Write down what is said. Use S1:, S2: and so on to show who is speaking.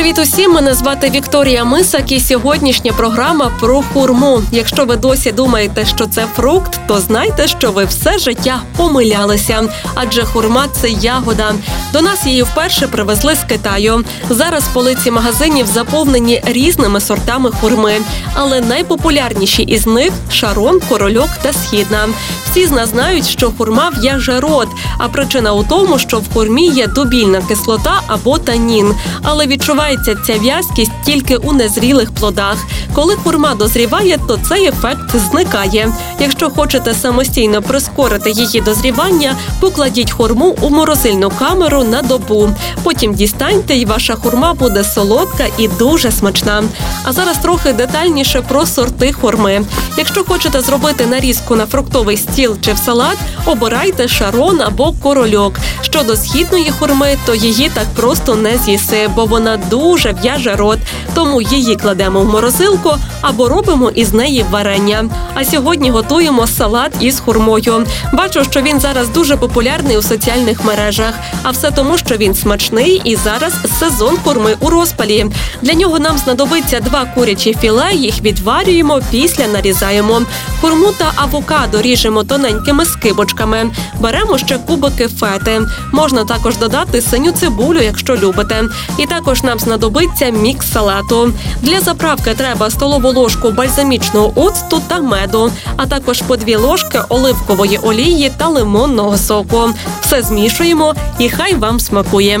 S1: Привіт усім! Мене звати Вікторія Мисак і сьогоднішня програма про хурму. Якщо ви досі думаєте, що це фрукт, то знайте, що ви все життя помилялися. Адже хурма це ягода. До нас її вперше привезли з Китаю. Зараз полиці магазинів заповнені різними сортами хурми, але найпопулярніші із них шарон, корольок та східна. Всі з нас знають, що хурма в'яже рот, а причина у тому, що в хурмі є дубільна кислота або танін. Але відчувається ця в'язкість тільки у незрілих плодах. Коли хурма дозріває, то цей ефект зникає. Якщо хочете самостійно прискорити її дозрівання, покладіть хурму у морозильну камеру на добу. Потім дістаньте, і ваша хурма буде солодка і дуже смачна. А зараз трохи детальніше про сорти хурми. Якщо хочете зробити нарізку на фруктовий стіл чи в салат, обирайте шарон або корольок. Щодо східної хурми, то її так просто не з'їси, бо вона дуже в'яже рот. Тому її кладемо в морозилку або робимо із неї варення. А сьогодні готуємо салат із хурмою. Бачу, що він зараз дуже популярний у соціальних мережах. А все тому, що він смачний і зараз сезон хурми у розпалі. Для нього нам знадобиться два курячі філе. Їх відварюємо, після нарізаємо. Хурму та авокадо ріжемо тоненькими скибочками. Беремо ще кубики фети. Можна також додати синю цибулю, якщо любите. І також знадобиться мікс салату. Для заправки треба столову ложку бальзамічного оцту та меду, а також по дві ложки оливкової олії та лимонного соку. Все змішуємо і хай вам смакує.